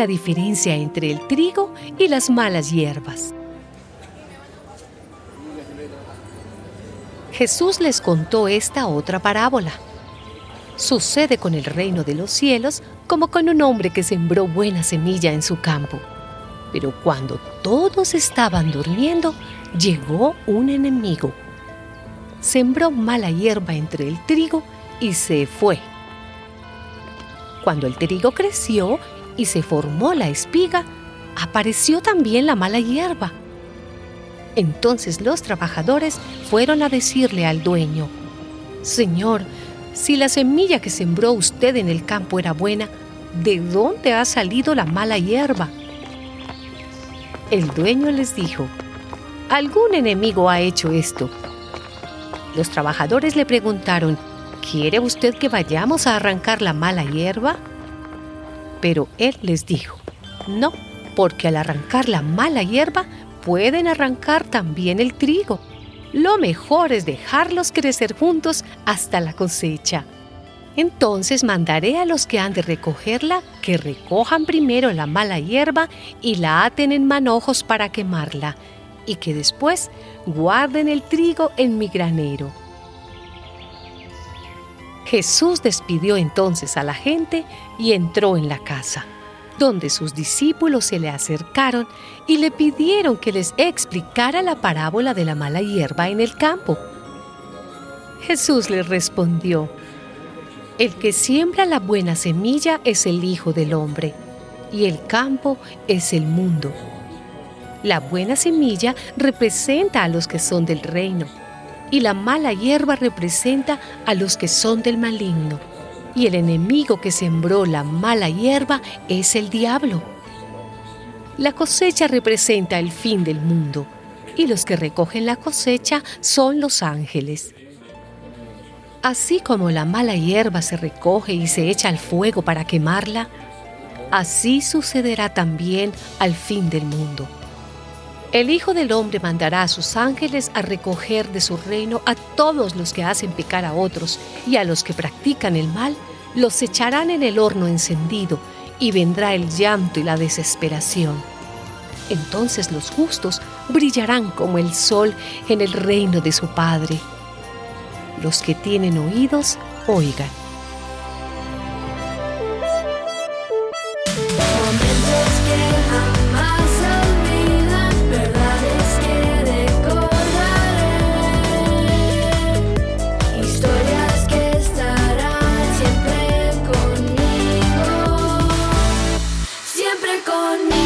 La diferencia entre el trigo y las malas hierbas. Jesús les contó esta otra parábola. Sucede con el reino de los cielos como con un hombre que sembró buena semilla en su campo. Pero cuando todos estaban durmiendo, llegó un enemigo. Sembró mala hierba entre el trigo y se fue. Cuando el trigo creció y se formó la espiga, apareció también la mala hierba. Entonces los trabajadores fueron a decirle al dueño, Señor, si la semilla que sembró usted en el campo era buena, ¿de dónde ha salido la mala hierba? El dueño les dijo, algún enemigo ha hecho esto. Los trabajadores le preguntaron, ¿quiere usted que vayamos a arrancar la mala hierba? Pero él les dijo, no, porque al arrancar la mala hierba pueden arrancar también el trigo. Lo mejor es dejarlos crecer juntos hasta la cosecha. Entonces mandaré a los que han de recogerla que recojan primero la mala hierba y la aten en manojos para quemarla, y que después guarden el trigo en mi granero. Jesús despidió entonces a la gente y entró en la casa, donde sus discípulos se le acercaron y le pidieron que les explicara la parábola de la mala hierba en el campo. Jesús les respondió, El que siembra la buena semilla es el Hijo del Hombre, y el campo es el mundo. La buena semilla representa a los que son del reino, y la mala hierba representa a los que son del maligno. Y el enemigo que sembró la mala hierba es el diablo. La cosecha representa el fin del mundo, y los que recogen la cosecha son los ángeles. Así como la mala hierba se recoge y se echa al fuego para quemarla, así sucederá también al fin del mundo. El Hijo del Hombre mandará a sus ángeles a recoger de su reino a todos los que hacen pecar a otros y a los que practican el mal, los echarán en el horno encendido y vendrá el llanto y la desesperación. Entonces los justos brillarán como el sol en el reino de su Padre. Los que tienen oídos, oigan. conmigo.